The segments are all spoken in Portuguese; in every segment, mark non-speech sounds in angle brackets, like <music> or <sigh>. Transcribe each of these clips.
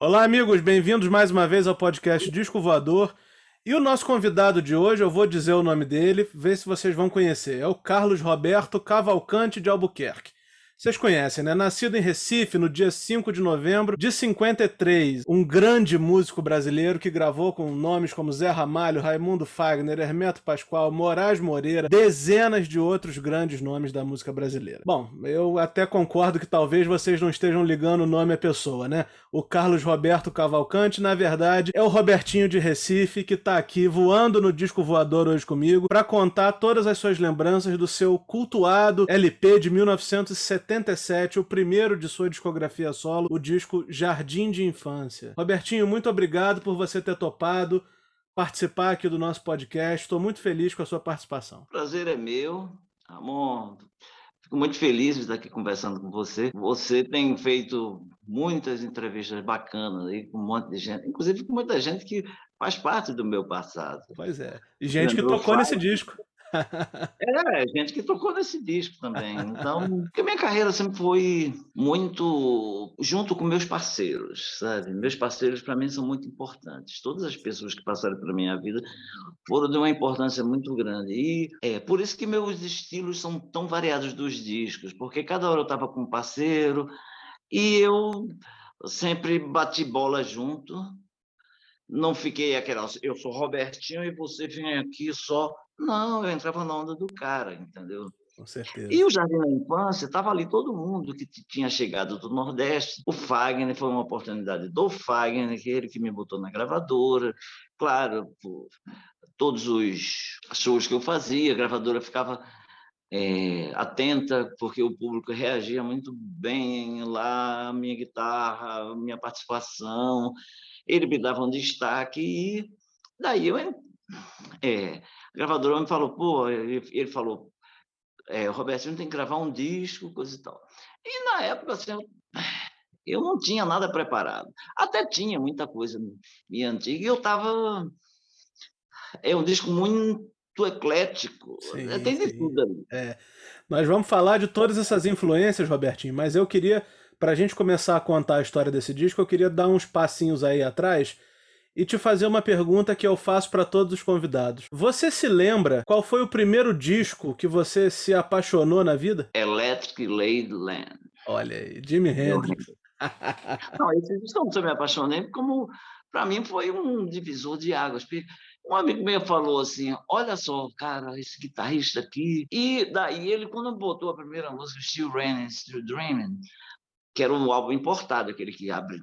Olá, amigos, bem-vindos mais uma vez ao podcast Disco Voador. E o nosso convidado de hoje, eu vou dizer o nome dele, ver se vocês vão conhecer. É o Carlos Roberto Cavalcante de Albuquerque. Vocês conhecem, né? Nascido em Recife no dia 5 de novembro de 53. Um grande músico brasileiro que gravou com nomes como Zé Ramalho, Raimundo Fagner, Hermeto Pascoal, Moraes Moreira, dezenas de outros grandes nomes da música brasileira. Bom, eu até concordo que talvez vocês não estejam ligando o nome à pessoa, né? O Carlos Roberto Cavalcante, na verdade, é o Robertinho de Recife que está aqui voando no disco voador hoje comigo para contar todas as suas lembranças do seu cultuado LP de 1970 77, o primeiro de sua discografia solo, o disco Jardim de Infância. Robertinho, muito obrigado por você ter topado participar aqui do nosso podcast. Estou muito feliz com a sua participação. Prazer é meu, Ramon. Fico muito feliz de estar aqui conversando com você. Você tem feito muitas entrevistas bacanas aí com um monte de gente, inclusive com muita gente que faz parte do meu passado. Pois é. E gente que tocou nesse disco. <laughs> É, gente que tocou nesse disco também. Então, porque minha carreira sempre foi muito junto com meus parceiros, sabe? Meus parceiros para mim são muito importantes. Todas as pessoas que passaram pela minha vida foram de uma importância muito grande. E é por isso que meus estilos são tão variados dos discos, porque cada hora eu estava com um parceiro e eu sempre bati bola junto. Não fiquei aquela, eu sou Robertinho e você vem aqui só não, eu entrava na onda do cara, entendeu? Com certeza. E o Jardim da Infância, estava ali todo mundo que tinha chegado do Nordeste. O Fagner foi uma oportunidade do Fagner, que ele que me botou na gravadora. Claro, por todos os shows que eu fazia, a gravadora ficava é, atenta, porque o público reagia muito bem lá, minha guitarra, minha participação. Ele me dava um destaque e daí eu é, a gravadora me falou, pô, ele, ele falou, é, Roberto, você não tem que gravar um disco, coisa e tal. E na época, assim, eu, eu não tinha nada preparado. Até tinha muita coisa minha antiga, e eu estava... É um disco muito eclético, sim, tem de tudo ali. É. Nós vamos falar de todas essas influências, Robertinho, mas eu queria, para a gente começar a contar a história desse disco, eu queria dar uns passinhos aí atrás e te fazer uma pergunta que eu faço para todos os convidados. Você se lembra qual foi o primeiro disco que você se apaixonou na vida? Electric Ladyland. Olha aí, Jimi Hendrix. <laughs> Não, esse disco eu me apaixonei como para mim foi um divisor de águas. Um amigo meu falou assim: Olha só, cara, esse guitarrista aqui. E daí ele, quando botou a primeira música, Still Raining, Still Dreaming, que era um álbum importado, aquele que abre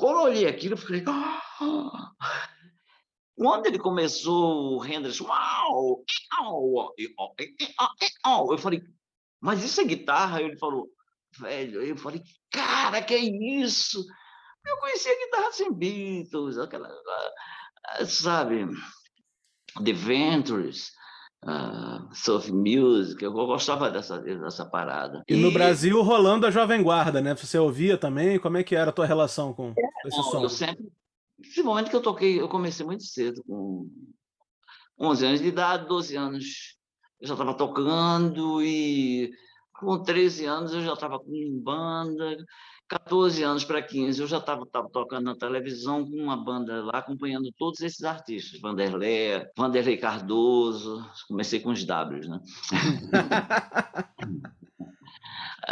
olhei aquilo, falei. Ah! Quando ele começou o Hendrix, uau, eu falei, mas isso é guitarra? Ele falou, velho, eu falei, cara, que é isso? Eu conhecia guitarra sem Beatles, aquela, sabe, The Ventures, uh, surf music, eu gostava dessa, dessa parada. E, e, no Brasil rolando a Jovem Guarda, né? Você ouvia também? Como é que era a tua relação com é, esse som? Eu sempre, esse momento que eu toquei, eu comecei muito cedo, com 11 anos de idade, 12 anos, eu já estava tocando e com 13 anos eu já estava com banda, 14 anos para 15, eu já estava tocando na televisão com uma banda lá, acompanhando todos esses artistas. Vanderlei, Vanderlei Cardoso, comecei com os Ws, né? <laughs>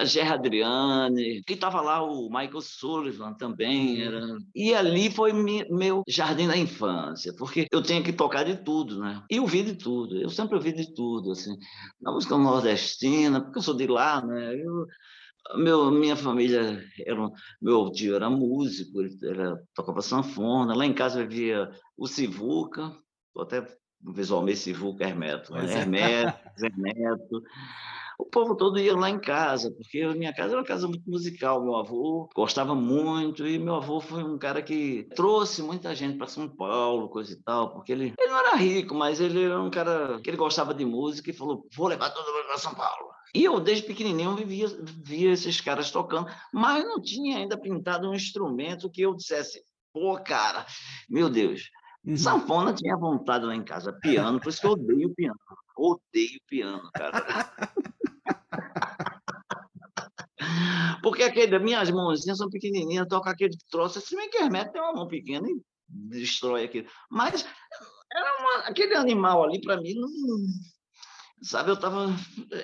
Gerra Adriane, que estava lá o Michael Sullivan também. Era... E ali foi meu jardim da infância, porque eu tinha que tocar de tudo, né? E ouvi de tudo, eu sempre ouvi de tudo, assim. Na música nordestina, porque eu sou de lá, né? Eu meu, minha família, era, meu tio era músico, ele era, tocava sanfona. Lá em casa vivia o Sivuca, até visualmente Sivuca Hermeto, né? É. Hermeto, <laughs> Hermeto. O povo todo ia lá em casa, porque a minha casa era uma casa muito musical. Meu avô gostava muito, e meu avô foi um cara que trouxe muita gente para São Paulo, coisa e tal, porque ele, ele não era rico, mas ele era um cara que ele gostava de música e falou: vou levar todo mundo para São Paulo. E eu, desde pequenininho, vivia, via esses caras tocando, mas não tinha ainda pintado um instrumento que eu dissesse, pô, cara, meu Deus. Uhum. Sanfona tinha vontade lá em casa, piano, por isso que eu odeio piano. Odeio piano, cara. Porque aquele, minhas mãozinhas são pequenininhas, toca aquele troço, se bem que Hermeto tem uma mão pequena e destrói aquilo. Mas era uma, aquele animal ali, para mim, não, sabe, eu tava,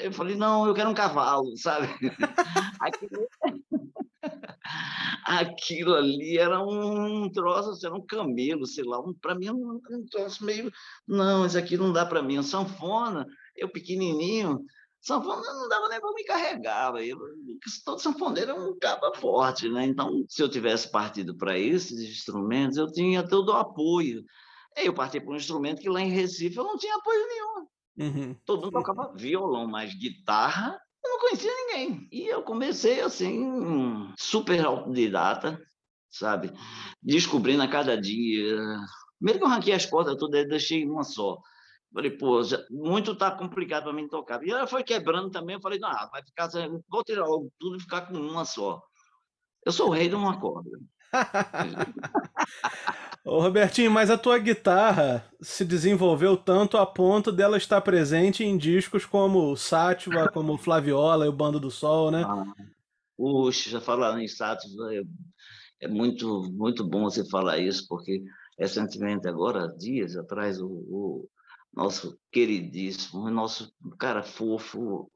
eu falei, não, eu quero um cavalo, sabe? <laughs> Aquilo, aquilo ali era um troço, assim, era um camelo, sei lá, um, para mim um, um troço meio, não, isso aqui não dá para mim, a sanfona, eu pequenininho, sanfona não dava nem para me carregar, eu, todo sanfoneiro é um cabo forte, né? Então, se eu tivesse partido para esses instrumentos, eu tinha todo o apoio. Aí eu parti para um instrumento que lá em Recife eu não tinha apoio nenhum. Uhum. Todo mundo tocava violão, mas guitarra eu não conhecia ninguém. E eu comecei assim, super autodidata, sabe? Descobrindo a cada dia. Primeiro que eu ranquei as cordas todas, deixei uma só. Falei, pô, já, muito tá complicado para mim tocar. E ela foi quebrando também. Eu falei, não, vai ficar, vou tirar tudo e ficar com uma só. Eu sou o rei de uma corda. <laughs> Ô, Robertinho, mas a tua guitarra se desenvolveu tanto a ponto dela estar presente em discos como Sátiva, <laughs> como Flaviola e o Bando do Sol, né? Ah, puxa, já falaram em Sátiva, é, é, muito, muito bom você falar isso, porque recentemente, agora, dias atrás, o, o nosso queridíssimo, o nosso cara fofo,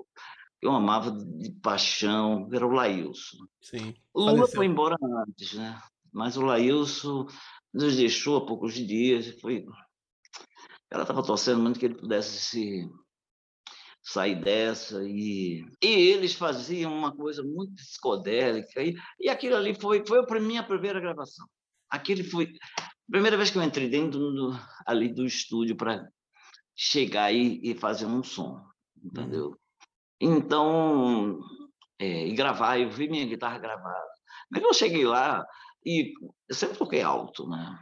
eu amava de paixão, era o Laílson. Sim. O Lula foi embora antes, né? Mas o Laílson nos deixou há poucos dias. Foi... Ela estava torcendo muito que ele pudesse se sair dessa e, e eles faziam uma coisa muito psicodélica e, e aquilo ali foi foi a minha primeira gravação aquele foi a primeira vez que eu entrei dentro do, ali do estúdio para chegar aí e fazer um som entendeu uhum. então é, e gravar eu vi minha guitarra gravada mas eu cheguei lá e eu sempre toquei alto, né?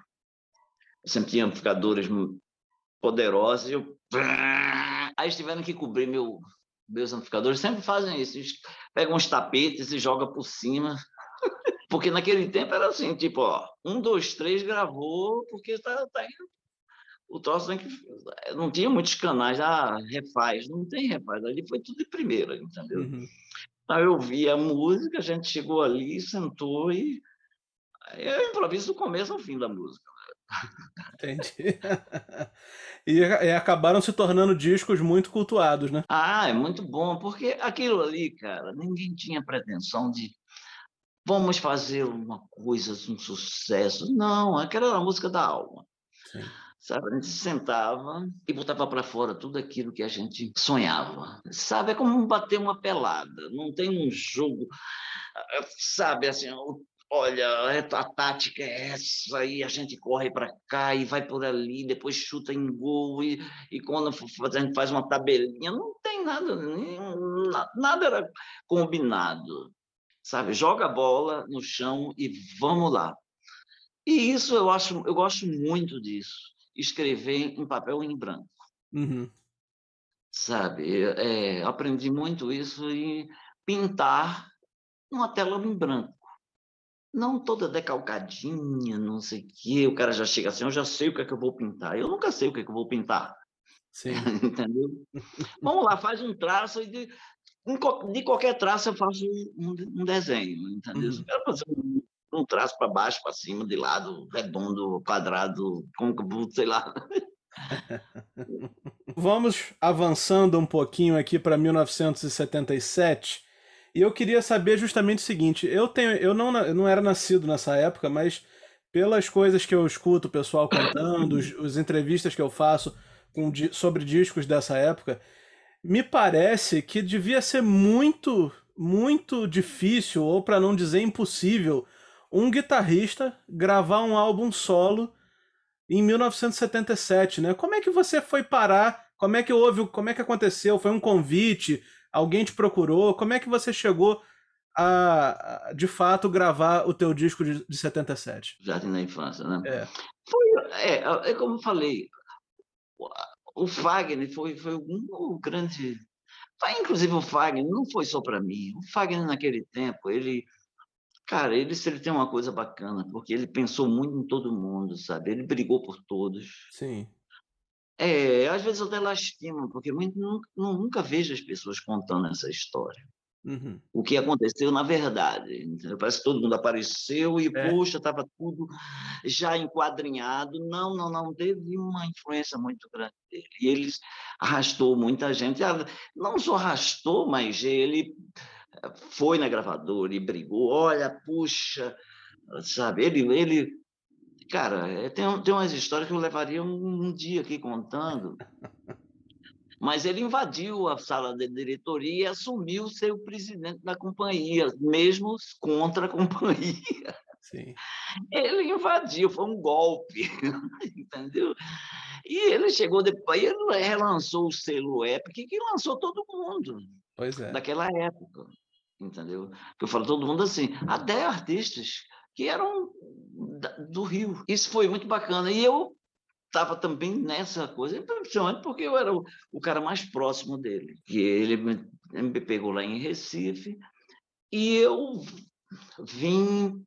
Eu sempre tinha amplificadores poderosos. E eu... <laughs> Aí eles tiveram que cobrir meu, meus amplificadores. Sempre fazem isso. Eles pegam uns tapetes e jogam por cima. <laughs> Porque naquele tempo era assim, tipo, ó, um, dois, três gravou, porque tá, tá indo. O troço tem que. Não tinha muitos canais, ah, refaz. Não tem refaz. Ali foi tudo de primeira, entendeu? Uhum. Então eu vi a música, a gente chegou ali, sentou e eu improviso do começo ao fim da música. Entendi. <laughs> e, e, acabaram se tornando discos muito cultuados, né? Ah, é muito bom, porque aquilo ali, cara, ninguém tinha pretensão de vamos fazer uma coisa, um sucesso. Não, aquela era a música da alma. Sim. Sabe, a gente sentava e botava para fora tudo aquilo que a gente sonhava. Sabe, é como bater uma pelada, não tem um jogo, sabe, assim, o olha, a tática é essa, aí a gente corre para cá e vai por ali, depois chuta em gol, e, e quando a gente faz uma tabelinha, não tem nada, nada era combinado, sabe? Joga a bola no chão e vamos lá. E isso eu acho, eu gosto muito disso, escrever em papel em branco. Uhum. Sabe, é, aprendi muito isso e pintar numa tela em branco não toda decalcadinha, não sei o quê. O cara já chega assim, eu já sei o que é que eu vou pintar. Eu nunca sei o que é que eu vou pintar. Sim. <laughs> Entendeu? <laughs> Vamos lá, faz um traço e de, de qualquer traço eu faço um, um desenho, entendeu? Uhum. Eu quero fazer um, um traço para baixo, para cima, de lado, redondo, quadrado, côncavo, sei lá. <laughs> Vamos avançando um pouquinho aqui para 1977 e eu queria saber justamente o seguinte: eu tenho, eu não, eu não era nascido nessa época, mas pelas coisas que eu escuto o pessoal contando, os, os entrevistas que eu faço com, sobre discos dessa época, me parece que devia ser muito, muito difícil, ou para não dizer impossível, um guitarrista gravar um álbum solo em 1977, né? Como é que você foi parar? Como é que houve? Como é que aconteceu? Foi um convite? Alguém te procurou? Como é que você chegou a, de fato, gravar o teu disco de, de 77? Jardim da Infância, né? É. Foi, é, é como eu falei, o Fagner foi, foi um grande... Inclusive o Fagner não foi só para mim. O Fagner naquele tempo, ele... Cara, ele, ele tem uma coisa bacana, porque ele pensou muito em todo mundo, sabe? Ele brigou por todos. Sim. É, às vezes eu até lastimo, porque muito, nunca, nunca vejo as pessoas contando essa história. Uhum. O que aconteceu na verdade. Parece que todo mundo apareceu e, é. poxa, estava tudo já enquadrinhado. Não, não, não. Teve uma influência muito grande dele. E ele arrastou muita gente. Ah, não só arrastou, mas ele eh, foi na gravadora e brigou. Olha, puxa, sabe? Ele, ele cara, eh, tem, tem umas histórias que eu levaria um, um dia aqui contando. mas ele invadiu a sala de diretoria e assumiu ser o presidente da companhia, mesmo contra a <laughs> companhia. Sim. Ele invadiu, foi um golpe, <laughs> entendeu? E ele chegou depois, ele relançou o selo Epic, que lançou todo mundo. Pois é. Daquela época, entendeu? Que eu falo todo mundo assim, até artistas que eram do Rio. Isso foi muito bacana. E eu estava também nessa coisa, principalmente porque eu era o, o, cara mais próximo dele. E ele me, me pegou lá em Recife e eu vim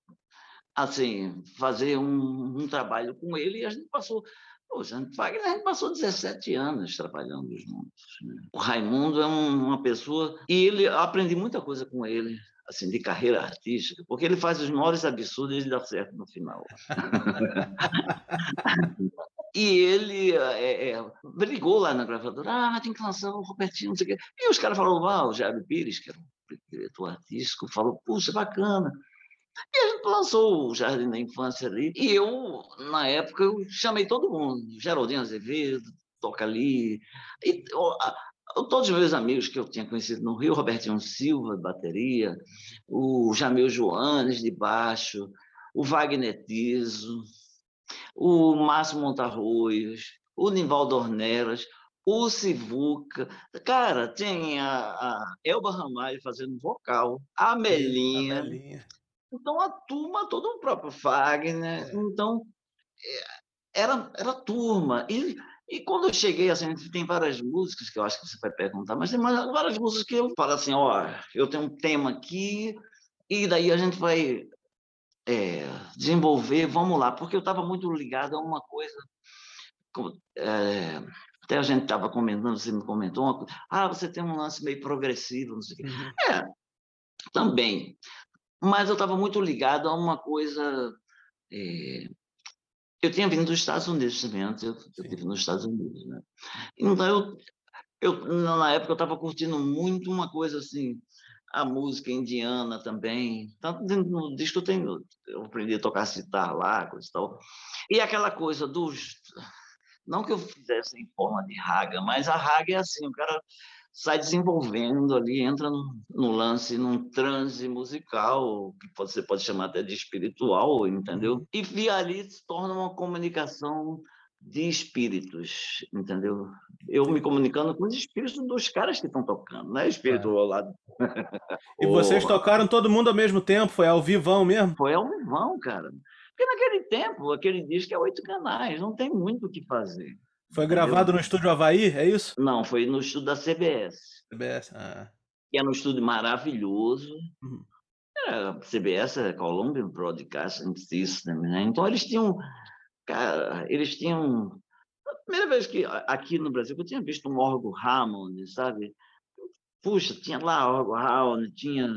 assim fazer um, um, trabalho com ele e a gente passou Poxa, Wagner, a gente passou 17 anos trabalhando juntos. Né? O Raimundo é um, uma pessoa. E ele aprendi muita coisa com ele, assim, de carreira artística, porque ele faz os maiores absurdos e dá certo no final. <laughs> E ele é, é, brigou lá na gravadora, ah, tem que lançar o Robertinho, não sei o quê. E os caras falaram, ah, o Jairo Pires, que era o diretor artístico, falou, puxa, bacana. E a gente lançou o Jardim da Infância ali. E eu, na época, eu chamei todo mundo. Geraldinho Azevedo, toca ali. E, todos os meus amigos que eu tinha conhecido no Rio, Robertinho Silva, de bateria, o Jamil Joanes, de baixo, o Wagner Tiso, o Márcio Montarroios, o Nivaldo Ornelas, o Sivuca. Cara, tem a, Elba Ramalho fazendo vocal, a Melinha. Então, a turma, todo o próprio Fagner. É. Então, é, era, era turma. E, e quando eu cheguei, assim, tem várias músicas que eu acho que você vai perguntar, mas tem várias músicas que eu falo assim, ó, eu tenho um tema aqui, e daí a gente vai é, desenvolver, vamos lá, porque eu estava muito ligado a uma coisa. É, até a gente estava comentando, você me comentou uma coisa, ah, você tem um lance meio progressivo, não sei o quê. Uhum. É, também. Mas eu estava muito ligado a uma coisa. É, eu tinha vindo dos Estados Unidos antes eu, eu estive nos Estados Unidos. Né? Então, eu, eu, na época, eu estava curtindo muito uma coisa assim, a música indiana também. Tanto no disco eu tenho, eu aprendi a tocar citar lá, coisa e tal. E aquela coisa dos. Não que eu fizesse em forma de raga, mas a raga é assim, o cara sai desenvolvendo ali, entra no, no lance, num transe musical, que você pode chamar até de espiritual, entendeu? Uhum. E via ali se torna uma comunicação de espíritos, entendeu? Eu me comunicando com os espíritos dos caras que estão tocando, não é espírito é. ao lado. E vocês tocaram todo mundo ao mesmo tempo? Foi ao vivão mesmo? Foi ao vivão, cara. Porque naquele tempo, aquele disco é oito canais, não tem muito o que fazer. Foi gravado no estúdio Havaí, é isso? Não, foi no estúdio da CBS. CBS, ah. Que é um estúdio maravilhoso. Uhum. Era, CBS é Colombian Broadcasting System, né? Então eles tinham Cara, eles tinham. A primeira vez que aqui no Brasil eu tinha visto um órgão Hammond, sabe? Puxa, tinha lá órgão Hammond, tinha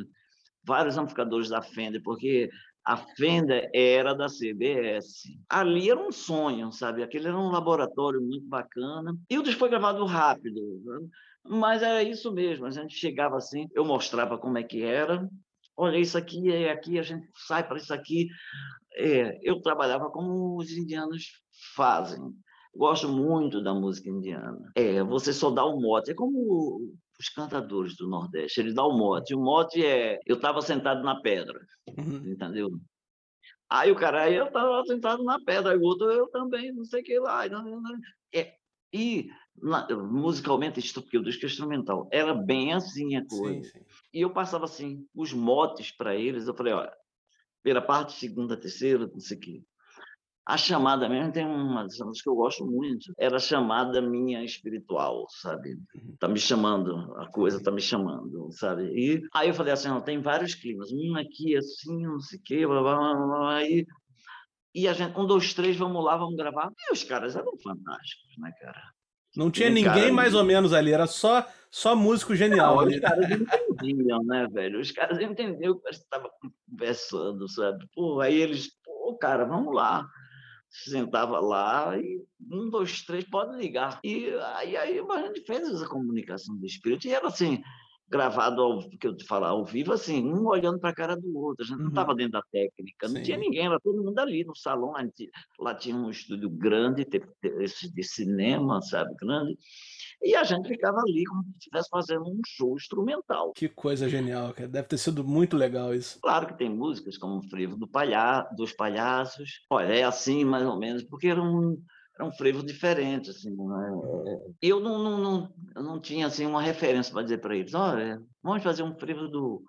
vários amplificadores da Fender, porque a Fender era da CBS. Ali era um sonho, sabe? Aquele era um laboratório muito bacana. E o disco foi gravado rápido, né? mas era isso mesmo. A gente chegava assim, eu mostrava como é que era. Olha, isso aqui é aqui, a gente sai para isso aqui. É, eu trabalhava como os indianos fazem. Gosto muito da música indiana. É, você só dá o mote. É como os cantadores do Nordeste. Eles dão o mote. O mote é... Eu estava sentado na pedra. Uhum. Entendeu? Aí o cara, aí eu estava sentado na pedra. Aí o outro, eu também, não sei o que lá. É, e na, musicalmente, porque eu disco instrumental, era bem assim a coisa. Sim, sim. E eu passava assim, os motes para eles. Eu falei, olha, primeira parte, segunda, terceira, não sei o quê. A chamada mesmo tem uma das que eu gosto muito. Era a chamada minha espiritual, sabe? Uhum. Tá me chamando, a coisa tá me chamando, sabe? E aí eu falei assim, não, tem vários climas. Um aqui assim, não sei o quê, blá, blá, blá, blá. Aí, e a gente, um, dois, três, vamos lá, vamos gravar. E os caras eram fantásticos, né, cara? Não tinha ninguém mais ou menos ali, era só só músico genial. Não, os caras entendiam, né, velho? Os caras entendiam o que estava conversando, sabe? Pô, aí eles, pô, cara, vamos lá. Sentava lá e um, dois, três, pode ligar. E aí, aí a gente fez essa comunicação do espírito e era assim, gravado, ao, que eu te falar, ao vivo, assim, um olhando para a cara do outro. A gente uhum. não estava dentro da técnica, não Sim. tinha ninguém, era todo mundo ali no salão. Gente, lá tinha um estúdio grande, esse de cinema, sabe, grande. E a gente ficava ali como se estivesse fazendo um show instrumental. Que coisa genial, cara. Deve ter sido muito legal isso. Claro que tem músicas como o Frevo do Palha dos Palhaços. Olha, é assim mais ou menos, porque era um era um frevo diferente, assim, né? Eu não, não, não, eu não tinha, assim, uma referência para dizer para eles, olha, vamos fazer um frevo do,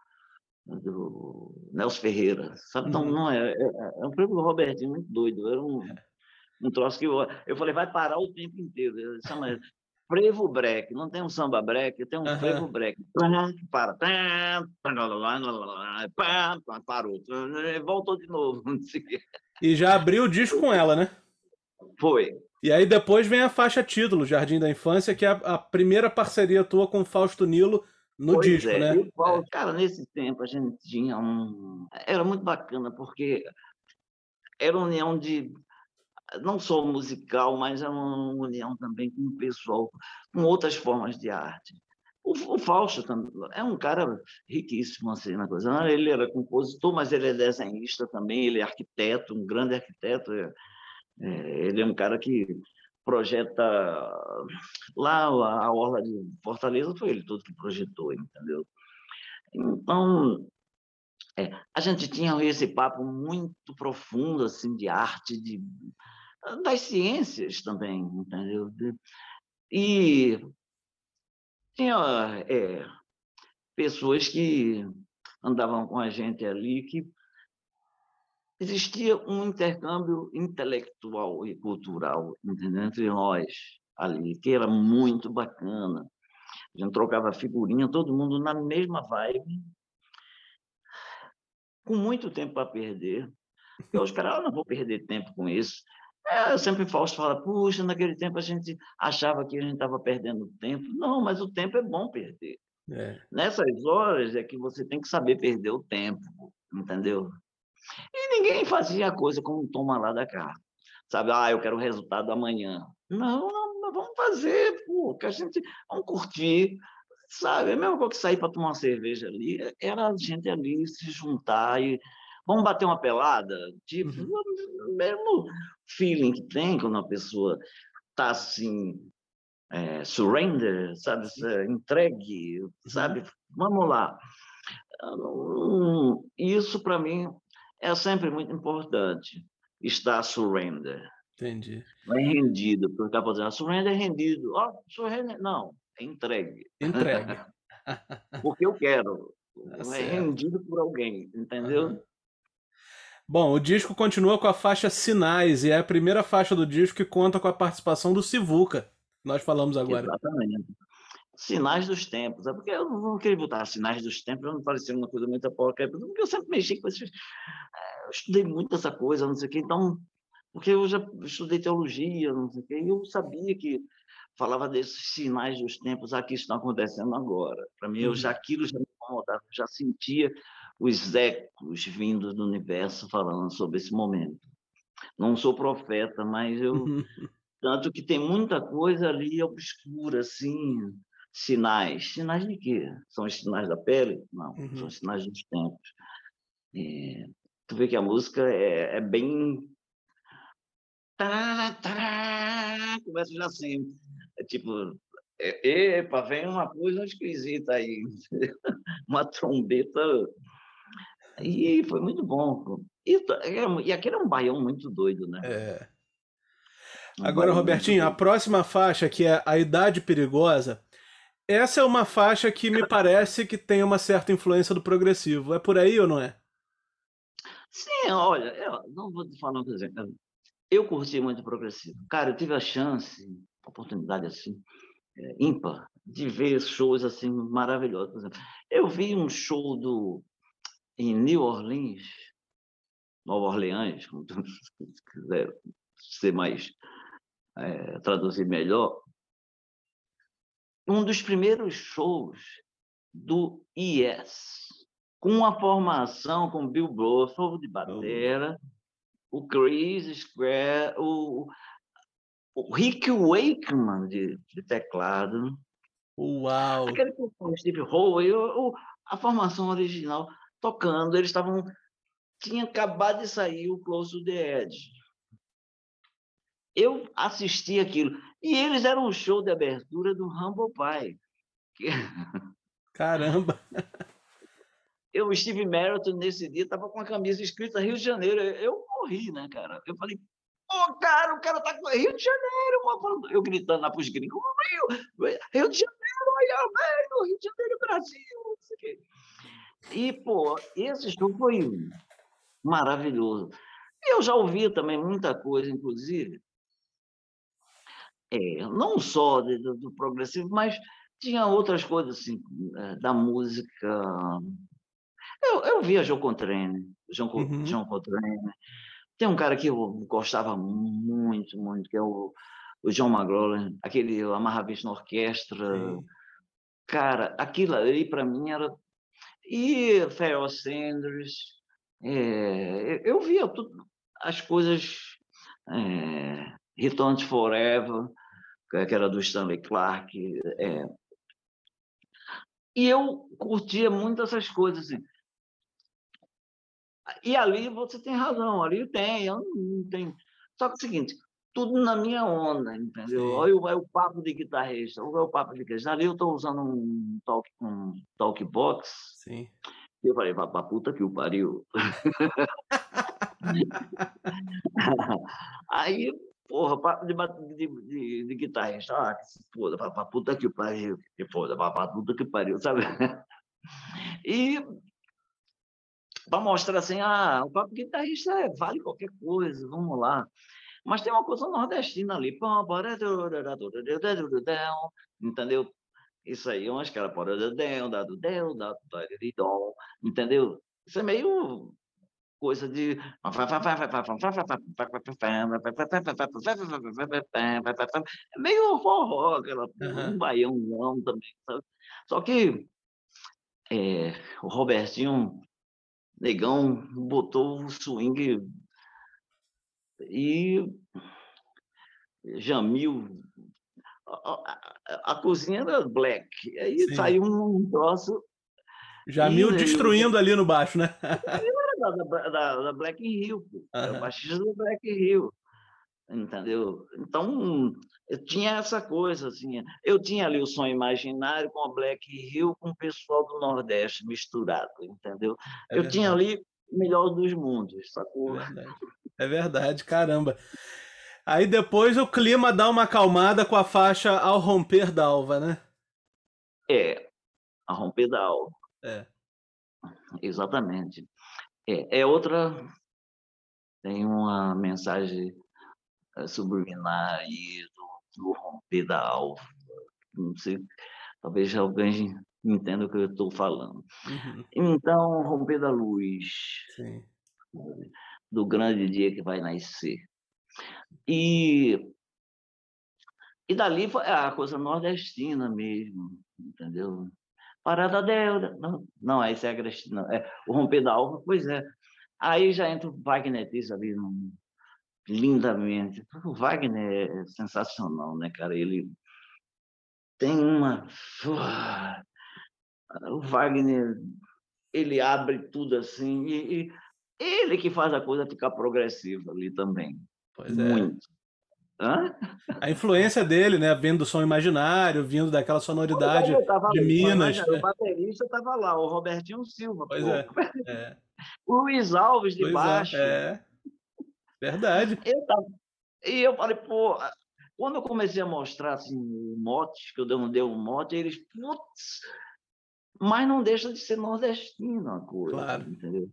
do Nelson Ferreira, sabe? Então, uhum. não, é, é, é, um frevo do Robertinho, muito doido, era um, um troço que eu, eu falei, vai parar o tempo inteiro, chama frevo break, não tem um samba break, tem um uhum. frevo break, para, parou, voltou de novo, <laughs> E já abriu o disco com ela, né? Foi. E aí depois vem a faixa título, Jardim da Infância, que é a, primeira parceria tua com o Fausto Nilo no pois disco, é. né? E, cara, nesse tempo a gente tinha um. Era muito bacana, porque era uma união de. Não só musical, mas era uma união também com o pessoal, com outras formas de arte. O, o Fausto é um cara riquíssimo assim na coisa. Ele era compositor, mas ele é desenhista também, ele é arquiteto, um grande arquiteto. É é, ele é um cara que projeta lá a orla de Fortaleza foi ele todo que projetou, entendeu? Então é, a gente tinha esse papo muito profundo assim de arte, de das ciências também, entendeu? E tinha é, pessoas que andavam com a gente ali que existia um intercâmbio intelectual e cultural entendeu? entre nós ali, que era muito bacana. A gente trocava figurinha, todo mundo na mesma vibe, com muito tempo para perder. Eu esperava, ah, não vou perder tempo com isso. É, eu sempre Fausto fala, puxa, naquele tempo a gente achava que a gente estava perdendo tempo. Não, mas o tempo é bom perder. É. Nessas horas é que você tem que saber perder o tempo, entendeu? E ninguém fazia a coisa como toma lá da cá. Sabe, ah, eu quero o resultado amanhã. Não, não, não vamos fazer, pô, que a gente vamos curtir, sabe? É mesmo que sair para tomar uma cerveja ali, era a gente ali se juntar e vamos bater uma pelada, tipo, uhum. mesmo feeling que tem quando a pessoa tá assim, é, surrender, sabe, entregue, sabe? Uhum. Vamos lá. Isso para mim é sempre muito importante estar surrender. Entendi. Não é rendido, porque está fazendo surrender é rendido. Oh, surrender, não, é entregue. Entregue. <laughs> porque eu quero. Tá é rendido por alguém, entendeu? Uhum. Bom, o disco continua com a faixa Sinais, e é a primeira faixa do disco que conta com a participação do Sivuca. Nós falamos agora. Exatamente sinais dos tempos. É porque eu não queria botar sinais dos tempos, não parecer uma coisa muito porca, porque eu sempre mexi com esses. Eh, eu estudei muito essa coisa, não sei o quê, então. Porque eu já estudei teologia, não sei o quê, e eu sabia que falava desses sinais dos tempos, aqui estão acontecendo agora. Para mim, eu já uhum. aquilo já me incomodava, já sentia os ecos vindos do universo falando sobre esse momento. Não sou profeta, mas eu <laughs> tanto que tem muita coisa ali obscura assim, sinais. Sinais de quê? São os sinais da pele? Não, uhum. são os sinais dos tempos. É, tu vê que a música é, é bem. Começa já assim. É tipo. É, epa, vem uma coisa esquisita aí. <laughs> uma trombeta. E foi muito bom. E, e aquele é um baião muito doido, né? É. Agora, Robertinho, a próxima faixa, que é A Idade Perigosa, essa é uma faixa que me parece que tem uma certa influência do progressivo. É por aí ou não é? Sim, olha, eu não vou te falar uma coisa. Eu curti muito progressivo. Cara, eu tive a chance, a oportunidade assim, é, ímpar, de ver shows assim maravilhosos. Por exemplo, eu vi um show do em New Orleans, Nova Orleans, como tu quiser ser mais é, traduzir melhor, um dos primeiros shows do Yes, com uma formação com Bill Bruford de batera, o Chris Square, o, o Rick Wakeman de, de teclado. Uau! Aquele com o Steve Howe, a formação original tocando, eles estavam. Tinha acabado de sair o Close to the Edge. Eu assisti aquilo. E eles eram um show de abertura do Humble Pie. Que... <laughs> Caramba! Eu, o Steve Merritt, nesse dia, estava com a camisa escrita Rio de Janeiro. Eu morri, né, cara? Eu falei, pô, cara, o cara tá com Rio de Janeiro, mano. Eu gritando lá pros gringos, Rio, Rio de Janeiro, Rio de Janeiro, Brasil. E, pô, esse show foi maravilhoso. Eu já ouvi também muita coisa, inclusive, é, não só do, do, progressivo, mas tinha outras coisas assim, é, da música. Eu, eu via João Contrane, João, uhum. João Contrane. Tem um cara que eu gostava muito, muito, que é o, o John McGraw, aquele Amarra na Orquestra. Sim. Cara, aquilo ali para mim era. E Pharoah Sanders. É, eu via tudo, as coisas. É, Return to Forever que era do Stanley Clark. É. E eu curtia muito essas coisas. Assim. E ali você tem razão, ali tem, eu não tenho. Só que é o seguinte, tudo na minha onda, entendeu? Olha o, o papo de guitarrista, olha o papo de guitarrista. Ali eu estou usando um talk, um talk box. Sim. E eu falei, pra puta que o pariu. <laughs> Aí Porra, papo de, de, de, de guitarrista. Ah, que se foda, pra, pra puta que pariu. Que foda, pra, pra puta que pariu, sabe? E para mostrar assim, ah, o papo guitarrista é, vale qualquer coisa, vamos lá. Mas tem uma coisa nordestina ali. Entendeu? Isso aí, umas caras, entendeu? Isso é meio coisa de é meio forró, aquela um baiãozão também, sabe? Só que é, o Robertinho Negão botou o swing e Jamil a, a, a, cozinha era black. Aí Sim. saiu um troço. Jamil destruindo ali no baixo, né? da, da, da Black Hill, uhum. era o baixista do Black Hill, entendeu? Então, eu tinha essa coisa, assim, eu tinha ali o som imaginário com a Black Hill, com o pessoal do Nordeste misturado, entendeu? É eu tinha ali melhor dos mundos, sacou? É verdade. é verdade, caramba. Aí depois o clima dá uma acalmada com a faixa Ao Romper da Alva, né? É, a romper da alva. É. Exatamente. É, é outra. Tem uma mensagem eh, subliminar aí do, do romper da alva. Não sei, talvez alguém entenda o que eu estou falando. Uhum. Então, romper da luz. Sim. Do grande dia que vai nascer. E, e dali foi a coisa nordestina mesmo, entendeu? Parada Deuda. Não, não esse é a Cristina. É, o Romper da Alva, pois é. Aí já entra o Wagner Tiss ali lindamente. O Wagner é sensacional, né, cara? Ele tem uma. O Wagner, ele abre tudo assim, e, e ele que faz a coisa ficar progressiva ali também. Pois é. Muito. Hã? A influência dele, né? Vindo do som imaginário, vindo daquela sonoridade de Minas. o baterista estava lá, o Robertinho Silva. Pois é, <laughs> é. O Luiz Alves de pois é, baixo. É, é. Verdade. Eu tava... E eu falei, pô, quando eu comecei a mostrar assim, o mote, que eu dei um mote, eles, putz, mas não deixa de ser nordestino a coisa, claro. entendeu?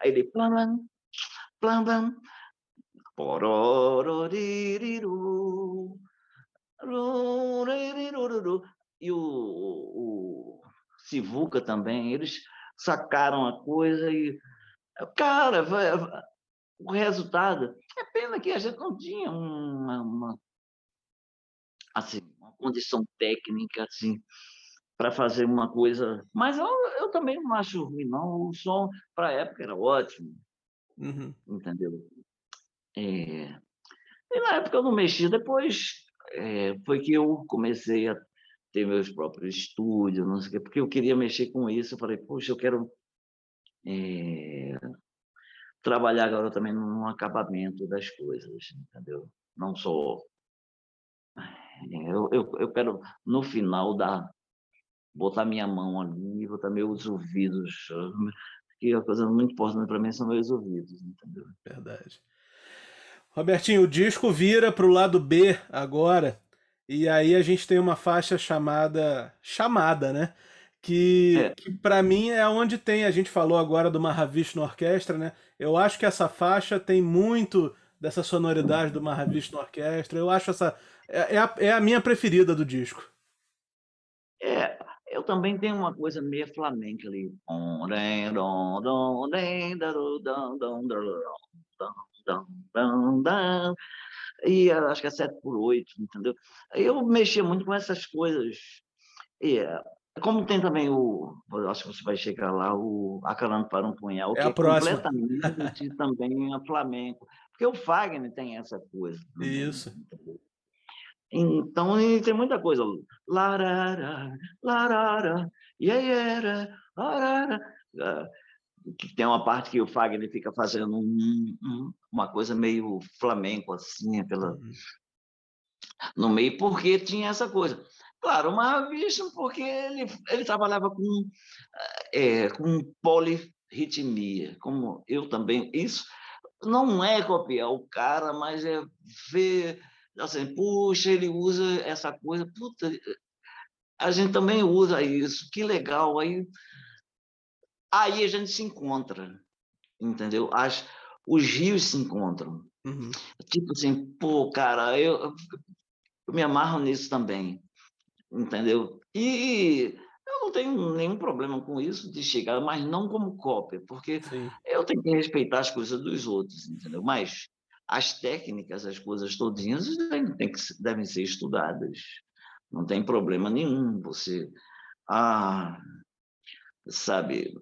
Aí ele, Blam, blam. E o, o Sivuca também, eles sacaram a coisa e. Cara, o resultado, é pena que a gente não tinha uma, uma assim, uma condição técnica assim para fazer uma coisa. Mas eu, eu também não acho ruim, não. O som para a época era ótimo. Uhum. Entendeu? É... E na época eu não mexia. Depois é, foi que eu comecei a ter meus próprios estúdios, não sei o quê, porque eu queria mexer com isso. Eu falei, poxa, eu quero é, trabalhar agora também no acabamento das coisas, entendeu? Não só. Eu, eu, eu quero, no final, dar, botar minha mão ali, botar meus ouvidos, que a coisa muito importante para mim são meus ouvidos, entendeu? Verdade. Robertinho, o disco vira para o lado B agora, e aí a gente tem uma faixa chamada Chamada, né? Que, é. que para mim é onde tem, a gente falou agora do Mahavishnu Orquestra, né? Eu acho que essa faixa tem muito dessa sonoridade do Mahavishnu Orquestra. Eu acho essa. É, é, a, é a minha preferida do disco. É, eu também tenho uma coisa meio flamenca ali. E acho que é 7 por 8, entendeu? Eu mexia muito com essas coisas. E, como tem também o, acho que você vai chegar lá, o Acalando para um Punhal, é que é completamente <laughs> também a Flamengo. Porque o Fagner tem essa coisa. Isso. Então, tem muita coisa. Larara, larara. Ah, que tem uma parte que o Fagner fica fazendo um, um, uma coisa meio flamenco, assim, pela, uhum. no meio, porque tinha essa coisa. Claro, o Mahavishnu, porque ele, ele trabalhava com, é, com polirritmia, como eu também. Isso não é copiar o cara, mas é ver, assim, puxa, ele usa essa coisa, puta, a gente também usa isso, que legal. Aí, aí a gente se encontra, entendeu? As, os rios se encontram. Uhum. Tipo assim, pô, cara, eu, eu me amarro nisso também entendeu? E eu não tenho nenhum problema com isso de chegar, mas não como cópia, porque Sim. eu tenho que respeitar as coisas dos outros, entendeu? Mas as técnicas, as coisas todinhas tem que, devem ser estudadas. Não tem problema nenhum você, ah, sabe,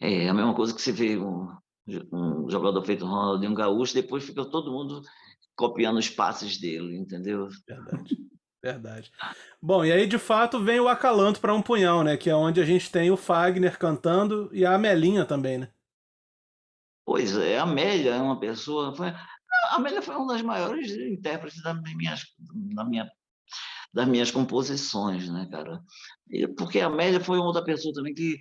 é a mesma coisa que você vê um, um jogador feito Ronaldinho Gaúcho, depois fica todo mundo copiando os passes dele, entendeu? Verdade. Verdade. Bom, e aí de fato vem o Acalanto para um punhal, né? Que é onde a gente tem o Fagner cantando e a Amelinha também, né? Pois é, a Amélia é uma pessoa. Foi, a Amélia foi uma das maiores intérpretes das minhas, da minha, das minhas composições, né, cara? Porque a Amélia foi outra pessoa também que.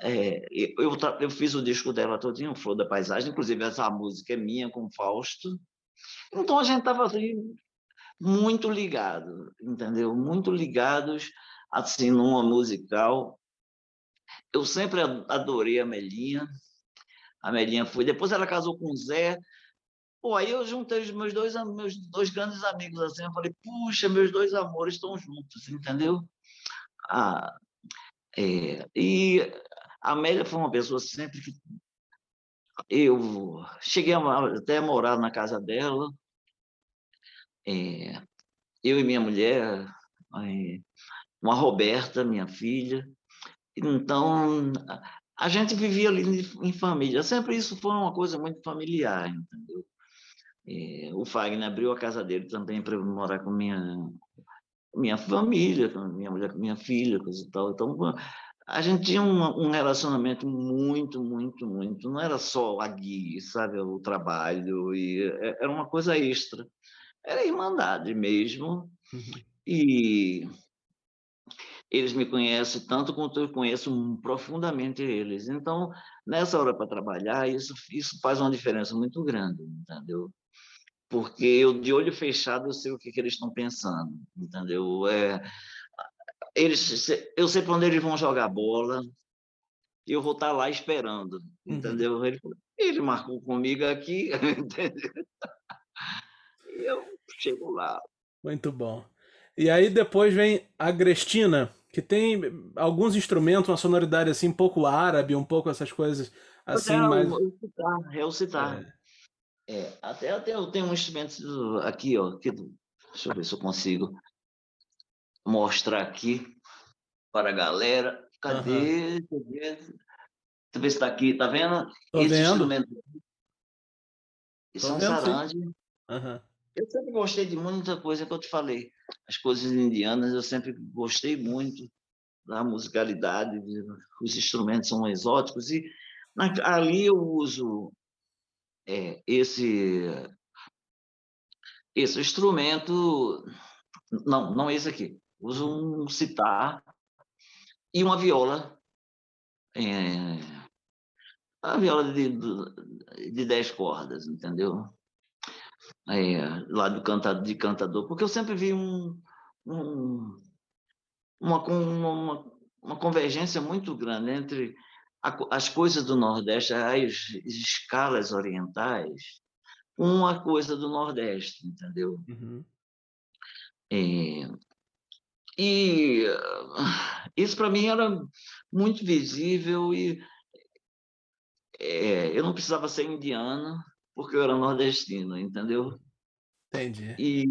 É, eu, eu fiz o disco dela todinho, Flor da Paisagem, inclusive essa música é minha com Fausto. Então a gente estava assim, muito ligado, entendeu? Muito ligados, assim, numa musical. Eu sempre adorei a Melinha. A Melinha foi. Depois ela casou com o Zé. Pô, aí eu juntei os meus dois, meus dois grandes amigos assim. Eu falei, puxa, meus dois amores estão juntos, entendeu? Ah, é, e a Amélia foi uma pessoa sempre que eu cheguei a, até a morar na casa dela, é, eu e minha mulher, uma Roberta, minha filha. Então, a gente vivia ali em família. Sempre isso foi uma coisa muito familiar, entendeu? É, o Fagner abriu a casa dele também para morar com minha minha família, com minha mulher, com minha filha, coisa e tal. Então, a gente tinha um, um, relacionamento muito, muito, muito. Não era só a guia, sabe, o trabalho, e é, era uma coisa extra era irmandade mesmo. Uhum. E eles me conhecem tanto quanto eu conheço profundamente eles. Então, nessa hora para trabalhar, isso, isso faz uma diferença muito grande, entendeu? Porque eu, de olho fechado, eu sei o que, que eles estão pensando, entendeu? É, eles, eu sei para onde eles vão jogar bola, e eu vou estar tá lá esperando, uhum. entendeu? Ele, ele marcou comigo aqui, <laughs> entendeu? eu chego lá. Muito bom. E aí depois vem Agrestina, que tem alguns instrumentos, uma sonoridade assim um pouco árabe, um pouco essas coisas assim, é, mais... o, citar, é o citar. É. É, até, até eu tenho um instrumento aqui, ó, aqui, deixa eu ver se eu consigo mostrar aqui para a galera. Cadê? Uhum. Deixa eu ver se está aqui, tá vendo? Tô Esse vendo. instrumento. Isso é um sarante. Uhum. Eu sempre gostei de muita coisa que eu te falei. As coisas indianas eu sempre gostei muito da musicalidade, os instrumentos são exóticos e ali eu uso é, esse esse instrumento, não, não esse aqui, uso um citar e uma viola, é, a viola de, de dez cordas, entendeu? É, lá do canta, de cantador, porque eu sempre vi um, um uma, uma, uma convergência muito grande entre as coisas do Nordeste, as escalas orientais, uma coisa do Nordeste, entendeu? Uhum. É, e isso para mim era muito visível e é, eu não precisava ser indiano porque eu era nordestino, entendeu? Entendi. E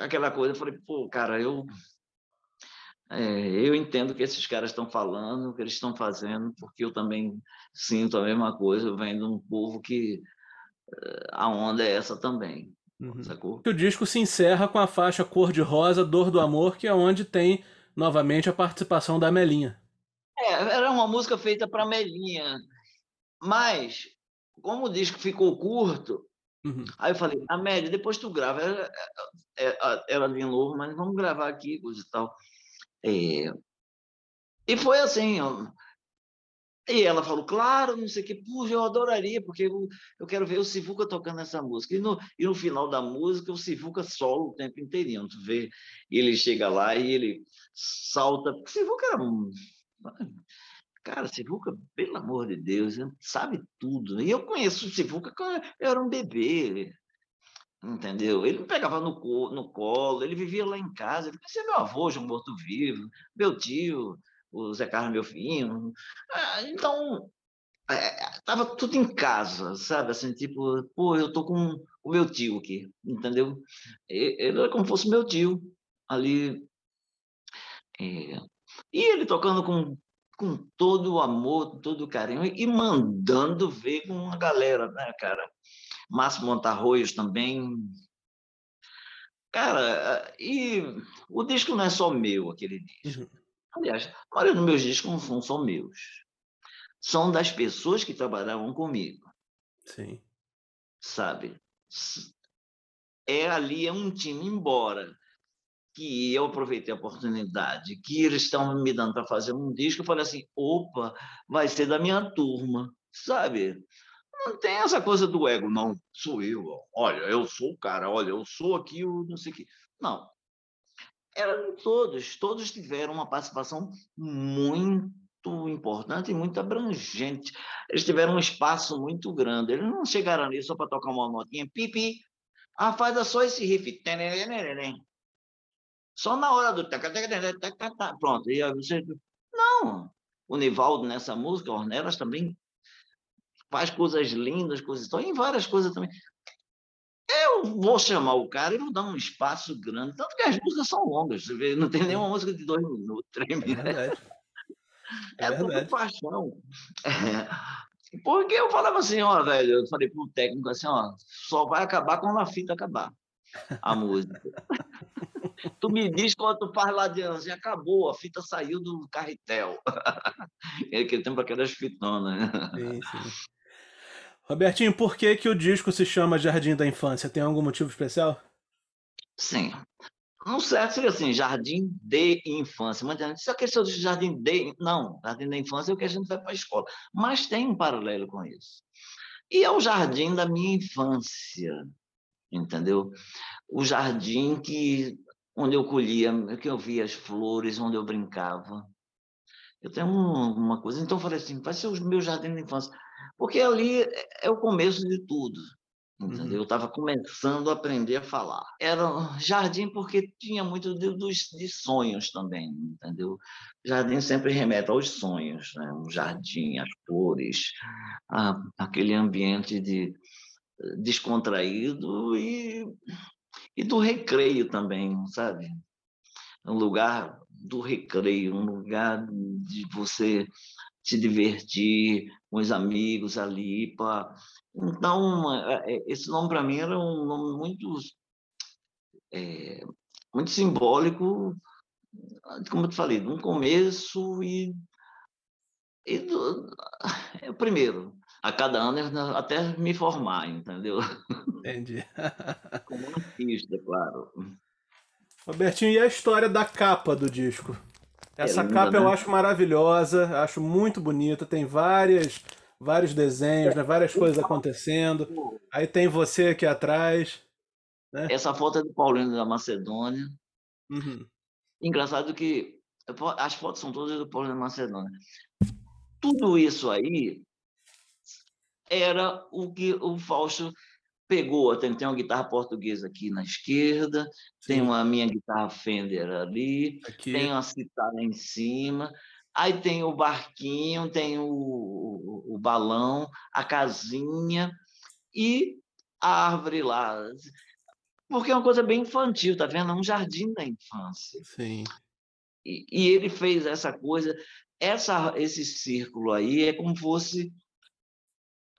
aquela coisa, eu falei, pô, cara, eu é, eu entendo o que esses caras estão falando, o que eles estão fazendo, porque eu também sinto a mesma coisa, eu venho de um povo que eh, a onda é essa também. Uhum. Sacou? O disco se encerra com a faixa Cor de Rosa, Dor do Amor, que é onde tem novamente a participação da Melinha. É, era uma música feita para Melinha, mas como o disco ficou curto, uhum. aí eu falei, Amélia, depois tu grava. Era, era, era de novo, mas vamos gravar aqui, coisa e tal. É, e foi assim, ó, e ela falou, claro, não sei o que, puxa, eu adoraria, porque eu, eu quero ver o Sivuca tocando essa música. E no, e no final da música, o Sivuca solo o tempo inteirinho. Tu vê, ele chega lá e ele salta. O Sivuca era um. Cara, Sivuca, pelo amor de Deus, sabe tudo. E eu conheço o Sivuca quando eu era um bebê entendeu? Ele me pegava no, no colo, ele vivia lá em casa, ele conhecia meu avô, João Morto Vivo, meu tio, o Zé Carlos, meu filho. Ah, então, estava é, tudo em casa, sabe? Assim, tipo, pô, eu tô com o meu tio aqui, entendeu? Ele era como fosse meu tio ali. É, e ele tocando com, com todo o amor, todo o carinho e mandando ver com a galera, né, cara? Márcio Montarroios também. Cara, e o disco não é só meu, aquele disco. Uhum. Aliás, a maioria dos meus discos não são meus. São das pessoas que trabalhavam comigo. Sim. Sabe? É ali, é um time, embora que eu aproveitei a oportunidade, que eles estão me dando para fazer um disco, eu falei assim, opa, vai ser da minha turma, sabe? Não tem essa coisa do ego, não, sou eu, olha, eu sou o cara, olha, eu sou aqui o não sei o quê. Não. Eram todos, todos tiveram uma participação muito importante e muito abrangente. Eles tiveram um espaço muito grande. Eles não chegaram ali só para tocar uma notinha, pipi. Ah, faz só esse riff. Só na hora do. Pronto. E aí você. Não! O Nivaldo nessa música, Ornelas também faz coisas lindas, coisas e em várias coisas também. Eu vou chamar o cara e vou dar um espaço grande, tanto que as músicas são longas, você vê, não tem nenhuma música de dois minutos, três é minutos. É. É, é tudo paixão. É. Porque eu falava assim, ó, velho, eu falei pro técnico assim, ó, só vai acabar quando a fita acabar, a música. <laughs> tu me diz quando tu faz lá de assim, acabou, a fita saiu do carretel. <laughs> Aquele tempo aquelas fitonas. Sim, sim. Robertinho, por que, que o disco se chama Jardim da Infância? Tem algum motivo especial? Sim. No certo seria assim, Jardim de Infância. Mas isso é questão de Jardim de... Não, Jardim da Infância é o que a gente vai para a escola. Mas tem um paralelo com isso. E é o jardim da minha infância, entendeu? O jardim que onde eu colhia, que eu via as flores, onde eu brincava. Eu tenho uma coisa, então eu falei assim, vai ser o meu jardim da infância. Porque ali é o começo de tudo, entendeu? Uhum. Eu estava começando a aprender a falar. Era jardim porque tinha muito de, dos, de sonhos também, entendeu? Jardim sempre remete aos sonhos, né? Um jardim, as cores, a, aquele ambiente de descontraído e, e do recreio também, sabe? Um lugar do recreio, um lugar de você se divertir com os amigos ali. Pra... Então, é, é, esse nome para mim era um nome muito, é, muito simbólico, como eu te falei, de um começo e, e do, é o primeiro. A cada ano até me formar, entendeu? Entendi. <laughs> Como artista, claro. Robertinho, e a história da capa do disco? Essa é linda, capa né? eu acho maravilhosa, acho muito bonita, tem várias, vários desenhos, né? várias coisas acontecendo. Aí tem você aqui atrás. Né? Essa foto é do Paulino da Macedônia. Uhum. Engraçado que as fotos são todas do Paulino da Macedônia. Tudo isso aí era o que o Fausto pegou, tem, tem uma guitarra portuguesa aqui na esquerda, Sim. tem uma minha guitarra Fender ali, aqui. tem uma citada em cima, aí tem o barquinho, tem o, o, o balão, a casinha e a árvore lá. Porque é uma coisa bem infantil, tá vendo? É um jardim da infância. Sim. E, e ele fez essa coisa, essa, esse círculo aí é como fosse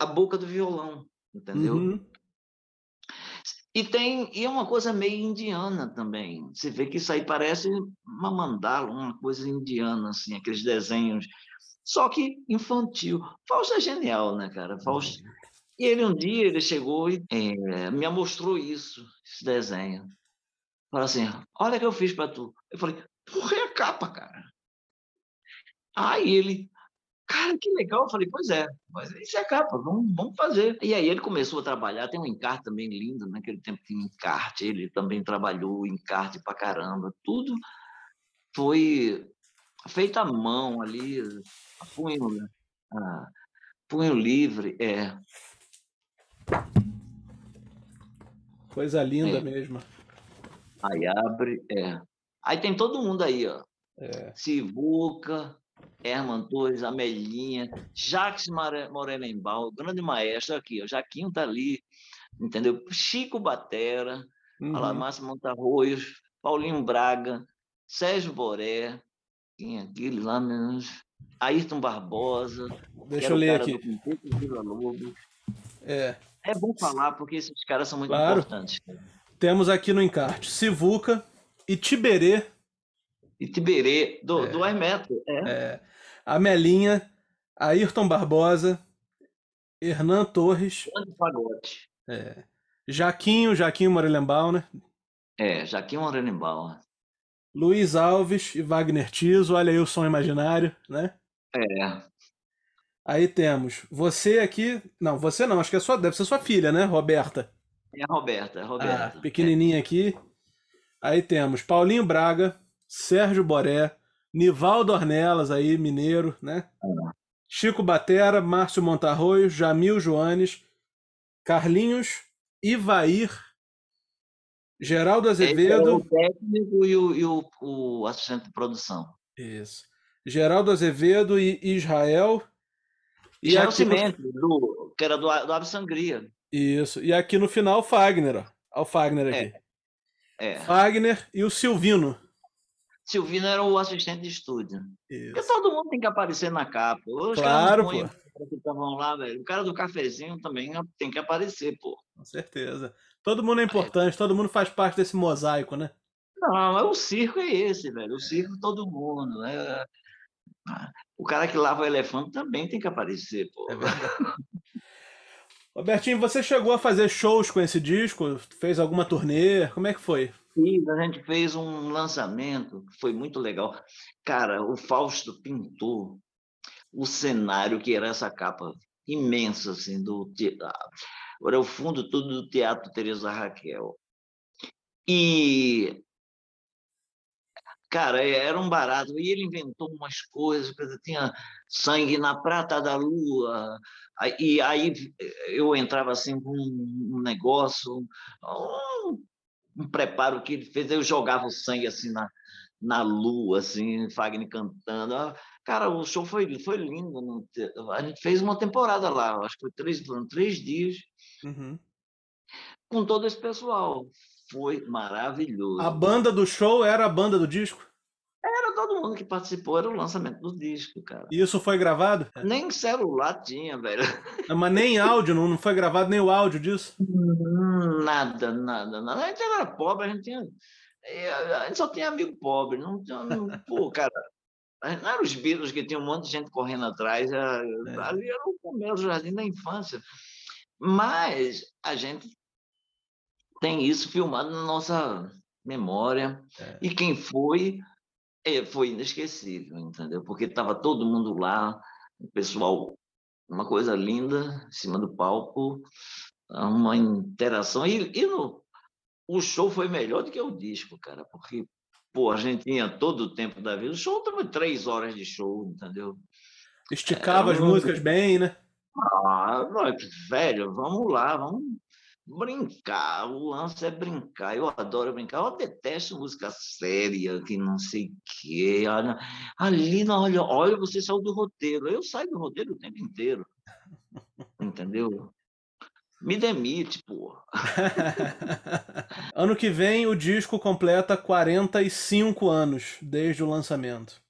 a boca do violão, entendeu? Uhum. E tem e é uma coisa meio indiana também. Você vê que isso aí parece uma mandala, uma coisa indiana, assim, aqueles desenhos. Só que infantil. Fausto é genial, né, cara? Fausto. E ele um dia ele chegou e é, me mostrou isso, esse desenho. Falou assim: olha o que eu fiz para tu. Eu falei, porra, é a capa, cara. Aí ele, Cara, que legal. Eu falei, pois é, mas isso é a capa, vamos, vamos fazer. E aí ele começou a trabalhar, tem um encarte também lindo, naquele tempo tinha encarte, ele também trabalhou encarte pra caramba, tudo foi feito à mão ali, a punho, né? a punho livre, é. Coisa linda é. mesmo. Aí abre, é. Aí tem todo mundo aí, ó. É. Sivuca, Herman Torres, Amelinha, Jacques Morelenbaum, grande maestro aqui, o Jaquinho tá ali, entendeu? Chico Batera, uhum. lá, Márcio Montarroios, Paulinho Braga, Sérgio Boré, quem é aquele lá menos, Ayrton Barbosa, deixa eu ler aqui. É. é bom falar porque esses caras são muito claro. importantes. Temos aqui no encarte Sivuca e Tiberê. E Tiberê, do, é. do Hermeto. É. é. Amelinha, Ayrton Barbosa, Hernan Torres. Fagote. É. Jaquinho, Jaquinho Morelenbaum, né? É, Jaquinho Morelenbaum. Luiz Alves e Wagner Tiso, olha aí o som imaginário, né? É. Aí temos você aqui. Não, você não, acho que é sua, deve ser sua filha, né, Roberta? É a Roberta, é a Roberta. Ah, pequenininha é. aqui. Aí temos Paulinho Braga, Sérgio Boré, Nivaldo Ornelas aí, mineiro, né? Chico Batera, Márcio Montarroio, Jamil Joanes, Carlinhos, Ivair, Geraldo Azevedo. É o técnico e, o, e o, o, assistente de produção. Isso. Geraldo Azevedo e Israel. E Israel aqui Cimento, do, que era do, do Ave Sangria. Isso. E aqui no final, Fagner. Ó. Olha o Fagner aqui. É. é. Fagner e o Silvino. Silvino era o assistente de estúdio. Isso. Porque todo mundo tem que aparecer na capa. Os claro, pô. Que estavam lá, velho. O cara do cafezinho também tem que aparecer, pô. Com certeza. Todo mundo é importante, é. todo mundo faz parte desse mosaico, né? Não, mas o circo é esse, velho. O circo todo mundo, né? O cara que lava o elefante também tem que aparecer, pô. É. Robertinho, você chegou a fazer shows com esse disco? Fez alguma turnê? Como é que foi? Fiz, a gente fez um lançamento, foi muito legal. Cara, o Fausto pintou o cenário que era essa capa imensa, assim, do Agora, o fundo todo do Teatro Teresa Raquel. E Cara, era um barato. E ele inventou umas coisas, tinha sangue na prata da lua. E aí eu entrava assim com um negócio, um, um preparo que ele fez, eu jogava o sangue assim na, na lua, assim, Fagner cantando. Ah, cara, o show foi, foi lindo. A gente fez uma temporada lá, acho que foi três, foram três dias, uhum. com todo esse pessoal foi maravilhoso. A banda do show era a banda do disco? Todo mundo que participou, era o lançamento do disco, cara. E isso foi gravado? Nem celular tinha, velho. <laughs> Mas nem áudio, não, foi gravado nem o áudio disso? Hum, nada, nada, nada. A gente era pobre, a gente tinha. A gente só tinha amigo pobre. Não, não, <laughs> pô, cara, não eram os Beatles que tinha um monte de gente correndo atrás. Era, é. Ali era o meu jardim da infância. Mas a gente tem isso filmado na nossa memória. É. E quem foi, é, foi inesquecível, entendeu? Porque estava todo mundo lá, o pessoal, uma coisa linda, em cima do palco, uma interação. E, e no, o show foi melhor do que o disco, cara, porque pô, a gente tinha todo o tempo da vida. O show tava três horas de show, entendeu? Esticava as músicas bem, né? Ah, velho, vamos lá, vamos brincar, o lance é brincar. Eu adoro brincar. Eu detesto música séria, que não sei o quê. Ali, olha, olha, você saiu do roteiro. Eu saio do roteiro o tempo inteiro. Entendeu? Me demite, pô. <laughs> ano que vem o disco completa 45 anos desde o lançamento.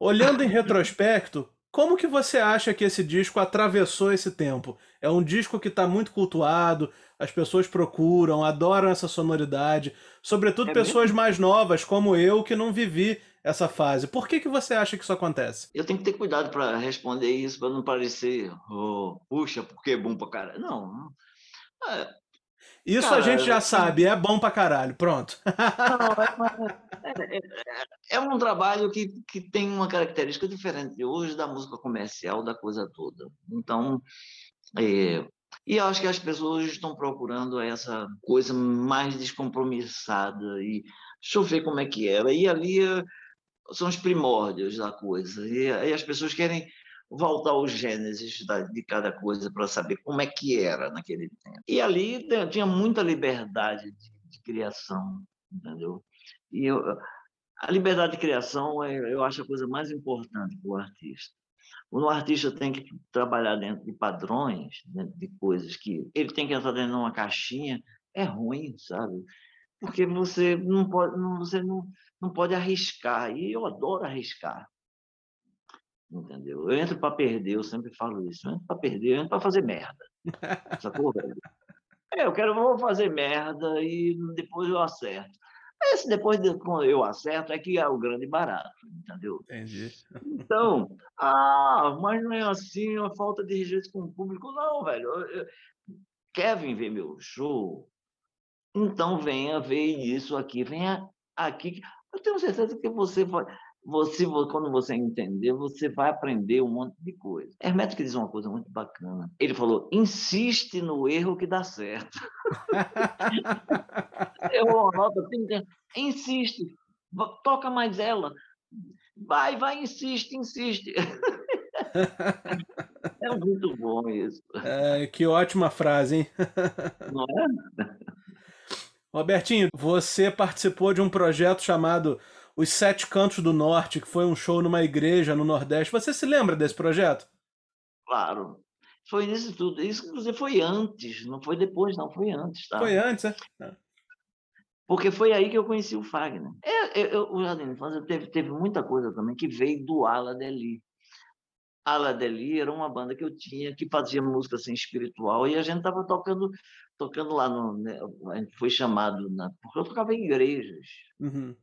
Olhando em retrospecto, <laughs> como que você acha que esse disco atravessou esse tempo? É um disco que está muito cultuado, as pessoas procuram, adoram essa sonoridade, sobretudo é pessoas mesmo? mais novas como eu que não vivi essa fase. Por que, que você acha que isso acontece? Eu tenho que ter cuidado para responder isso, para não parecer, oh, puxa, porque é bom para cara. Não. É, isso cara, a gente já sabe, é bom para caralho, pronto. Não, é, é, é, um trabalho que, que tem uma característica diferente hoje da música comercial, da coisa toda. Então, é, e acho que as pessoas estão procurando essa coisa mais descompromissada e deixa eu ver como é que era. E ali são os primórdios da coisa. E aí as pessoas querem voltar aos gênesis de cada coisa para saber como é que era naquele tempo. E ali tinha muita liberdade de, de criação, entendeu? E eu, a liberdade de criação é, eu acho a coisa mais importante para o artista. O artista tem que trabalhar dentro de padrões, dentro de coisas que ele tem que entrar dentro de uma caixinha, é ruim, sabe? Porque você não pode, não, você não, não pode arriscar. E eu adoro arriscar. Entendeu? Eu entro para perder, eu sempre falo isso. Eu entro para perder, eu entro para fazer merda. Sacou, velho? É, eu quero, vou fazer merda e depois eu acerto. Esse depois de, quando eu acerto é que é o grande barato, entendeu? Entendi. Então, ah, mas não é assim, é uma falta de respeito com o público. Não, velho. Quer vir ver meu show? Então venha ver isso aqui, venha aqui. Eu tenho certeza que você vai, você, quando você entender, você vai aprender um monte de coisa. Hermeto que diz uma coisa muito bacana. Ele falou: insiste no erro que dá certo. <laughs> Eu anoto, insiste, toca mais ela. Vai, vai, insiste, insiste. <laughs> É muito bom isso. É, que ótima frase, hein? <laughs> Não é? Robertinho, você participou de um projeto chamado Os Sete Cantos do Norte, que foi um show numa igreja no Nordeste. Você se lembra desse projeto? Claro. Foi nisso tudo. Isso, inclusive, foi antes, não foi depois, não, foi antes. Tá? Foi antes, é? Porque foi aí que eu conheci o Fagner. É, eu, eu, o Jardim Infância teve, teve muita coisa também que veio do Ala Deli. Ala Deli era uma banda que eu tinha que fazia música assim, espiritual e a gente estava tocando tocando lá no. Né, a gente foi chamado, na, porque eu tocava em igrejas. Uhum.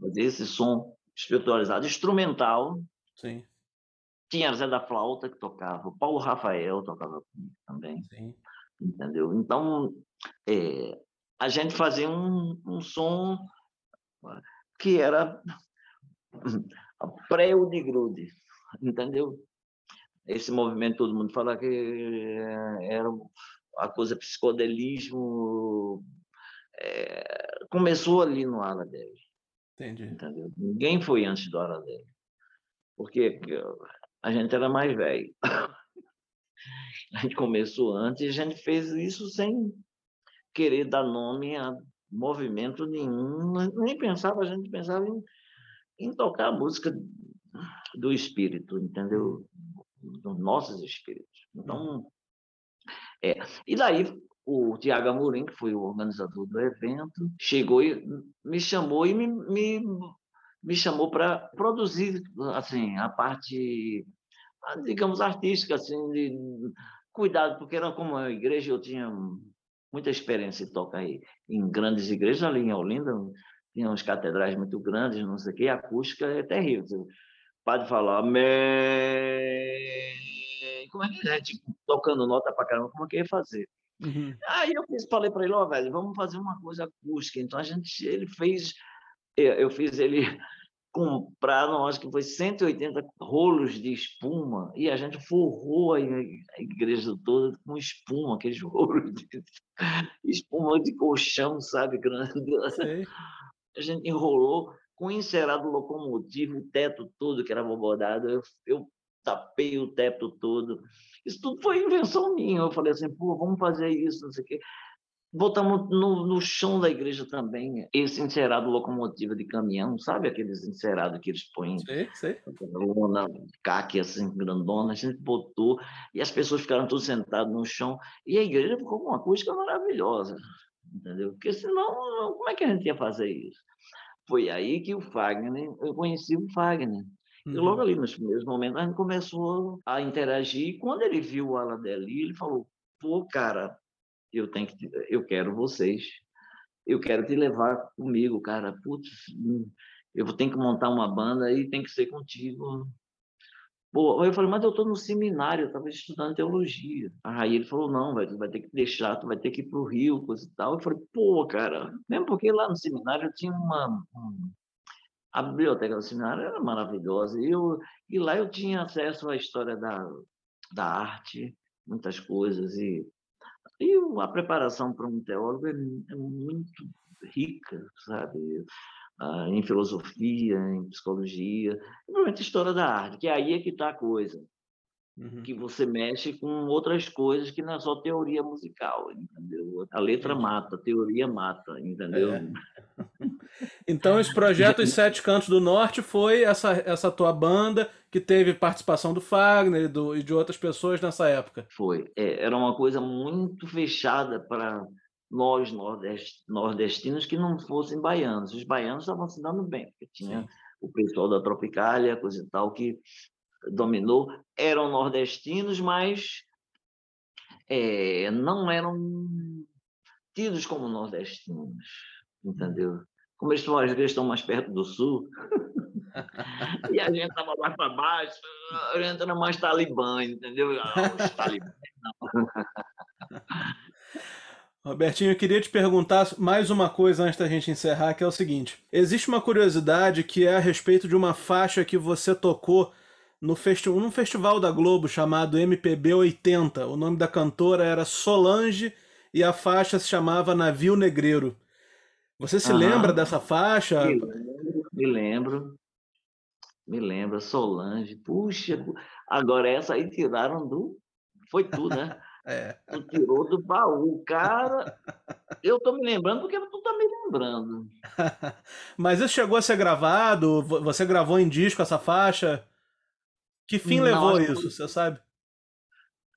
Fazer esse som espiritualizado, instrumental. Sim. Tinha Zé da Flauta que tocava, o Paulo Rafael tocava também. Sim. Entendeu? Então, é, a gente fazia um, um som que era <laughs> pré-o de grude, entendeu? Esse movimento, todo mundo fala que era a coisa psicodelismo, é, começou ali no Ala Entendi. Entendeu? Ninguém foi antes da hora dele. Porque a gente era mais velho. <laughs> A gente começou antes e a gente fez isso sem querer dar nome a movimento nenhum. Nem pensava, a gente pensava em, em tocar a música do espírito, entendeu? Dos nossos espíritos. Então, é. E daí o Tiago Amorim, que foi o organizador do evento, chegou e me chamou e me, me, me chamou para produzir assim a parte, digamos, artística, assim, de cuidado, porque era como a igreja, eu tinha muita experiência em tocar aí, em grandes igrejas ali em Olinda, tinha uns catedrais muito grandes, não sei o quê, a acústica é terrível. O padre falar, como é que é? Tipo, tocando nota para caramba, como é que ia fazer? Uhum. Aí eu fiz, falei para ele, ó, oh, velho, vamos fazer uma coisa acústica. Então a gente, ele fez, eu fiz ele <laughs> comprar, não, acho que foi 180 rolos de espuma e a gente forrou a, igreja toda com espuma, aqueles <laughs> rolos de espuma de colchão, sabe, grande. Sei. A gente enrolou com encerado locomotivo, o teto todo que era bobodado, eu, eu tapei o teto todo. Isso tudo foi invenção minha. Eu falei assim, pô, vamos fazer isso, não sei o quê. Botamos no, no chão da igreja também esse encerado locomotiva de caminhão, sabe aqueles encerados que eles põem? Sei, sei. Lona, caque assim, grandona, a gente botou e as pessoas ficaram todas sentadas no chão e a igreja ficou com uma acústica maravilhosa, entendeu? Porque senão, como é que a gente ia fazer isso? Foi aí que o Fagner, eu conheci o Fagner. Uhum. E logo ali, nos primeiros momentos, a gente começou a interagir. E quando ele viu o Aladeli, ele falou: pô, cara, eu, tenho que, eu quero vocês. Eu quero te levar comigo, cara. Putz, hum, eu tenho que montar uma banda e tem que ser contigo. Pô, eu falei, mas eu estou no seminário, eu estava estudando teologia. Aí ele falou, não, velho, tu vai ter que deixar, tu vai ter que ir para o Rio, coisa e tal. Eu falei, pô, cara, mesmo porque lá no seminário eu tinha uma, a biblioteca do seminário era maravilhosa. E, eu, e lá eu tinha acesso à história da, da arte, muitas coisas. E, e a preparação para um teólogo é, é muito rica, sabe? Ah, em filosofia, em psicologia, principalmente história da arte, que aí é que está a coisa. Uhum. que você mexe com outras coisas que não é só teoria musical, entendeu? A letra mata, a teoria mata, entendeu? É. <laughs> Então, esse projeto Os Sete Cantos do Norte foi essa, essa tua banda que teve participação do Fagner e, do, e de outras pessoas nessa época? Foi. É, era uma coisa muito fechada para nós nordest, nordestinos que não fossem baianos. Os baianos estavam se dando bem, porque tinha Sim. o pessoal da Tropicália, coisa e tal, que dominou eram nordestinos, mas é, não eram tidos como nordestinos, entendeu? Como eles estão, eles estão mais perto do sul, <laughs> e a gente estava mais para baixo, a gente era mais talibã, entendeu? Ah, os talibãs, não. <laughs> Robertinho, eu queria te perguntar mais uma coisa antes da gente encerrar, que é o seguinte: existe uma curiosidade que é a respeito de uma faixa que você tocou no festi num festival da Globo chamado MPB 80. O nome da cantora era Solange e a faixa se chamava Navio Negreiro. Você se lembra dessa faixa? Me lembro, me lembro. Me lembro, Solange. Puxa, agora essa aí tiraram do. Foi tudo, né? <laughs> é. Tu tirou do baú, cara. Eu tô me lembrando porque tu tá me lembrando. <laughs> Mas isso chegou a ser gravado? Você gravou em disco essa faixa? Que fim Não, levou isso, você sabe?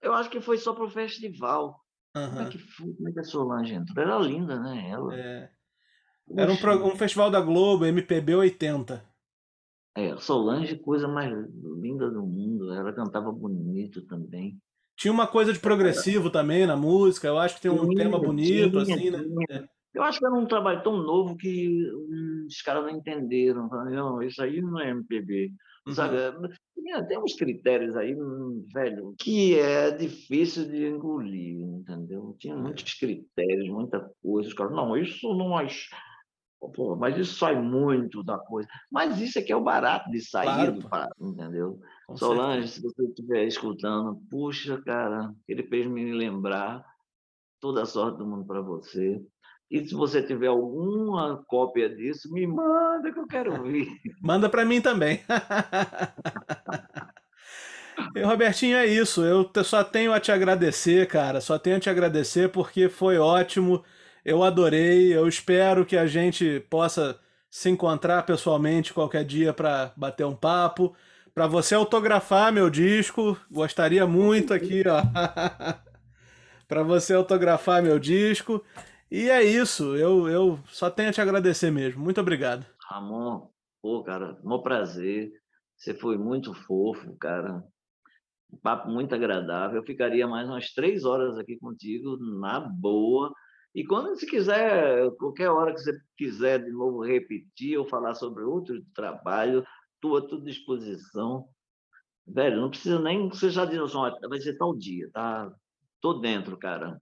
Eu acho que foi só pro festival. Uhum. Como, é que, como é que a Solange entrou? Era linda, né? Ela. É. Era um, pro, um, festival da Globo, MPB 80. É, Solange, coisa mais linda do mundo. Ela cantava bonito também. Tinha uma coisa de progressivo também na música. Eu acho que tem um tinha, tema bonito, tinha, assim, né? É. Eu acho que era um trabalho tão novo que os caras não entenderam. Não, isso aí não é MPB. Sabe? Uhum. Tem uns critérios aí, velho, que é difícil de engolir, entendeu? Tinha é. muitos critérios, muita coisa. Os caras, não, isso não é. Pô, mas isso sai muito da coisa. Mas isso é que é o barato de sair claro, do parado, entendeu? Com Solange, certeza. se você estiver escutando, puxa, cara, ele fez me lembrar toda a sorte do mundo para você. E se você tiver alguma cópia disso, me manda que eu quero <laughs> ouvir. Manda para mim também. e, Robertinho, é isso. Eu só tenho a te agradecer, cara. Só tenho a te agradecer porque foi ótimo. Eu adorei. Eu espero que a gente possa se encontrar pessoalmente qualquer dia para bater um papo. Para você autografar meu disco, gostaria muito aqui, ó. <laughs> para você autografar meu disco. E é isso, eu, eu só tenho a te agradecer mesmo. Muito obrigado. Ramon, pô, cara, um prazer. Você foi muito fofo, cara. Um papo muito agradável. Eu ficaria mais umas três horas aqui contigo, na boa. E quando você quiser, qualquer hora que você quiser de novo repetir ou falar sobre outro trabalho, estou à tua disposição. Velho, não precisa nem você já diz, vai ser tal dia, tá? Tô dentro, cara.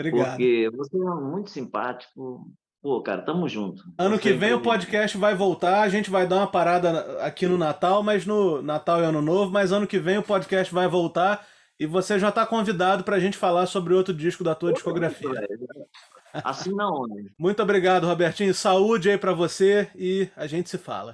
Obrigado. Porque você é muito simpático. Pô, cara, tamo junto. Ano que vem o podcast vai voltar, a gente vai dar uma parada aqui no Natal, mas no Natal e Ano Novo, mas ano que vem o podcast vai voltar e você já está convidado para a gente falar sobre outro disco da tua Pô, discografia. Assim não, né? Muito obrigado, Robertinho. Saúde aí para você e a gente se fala.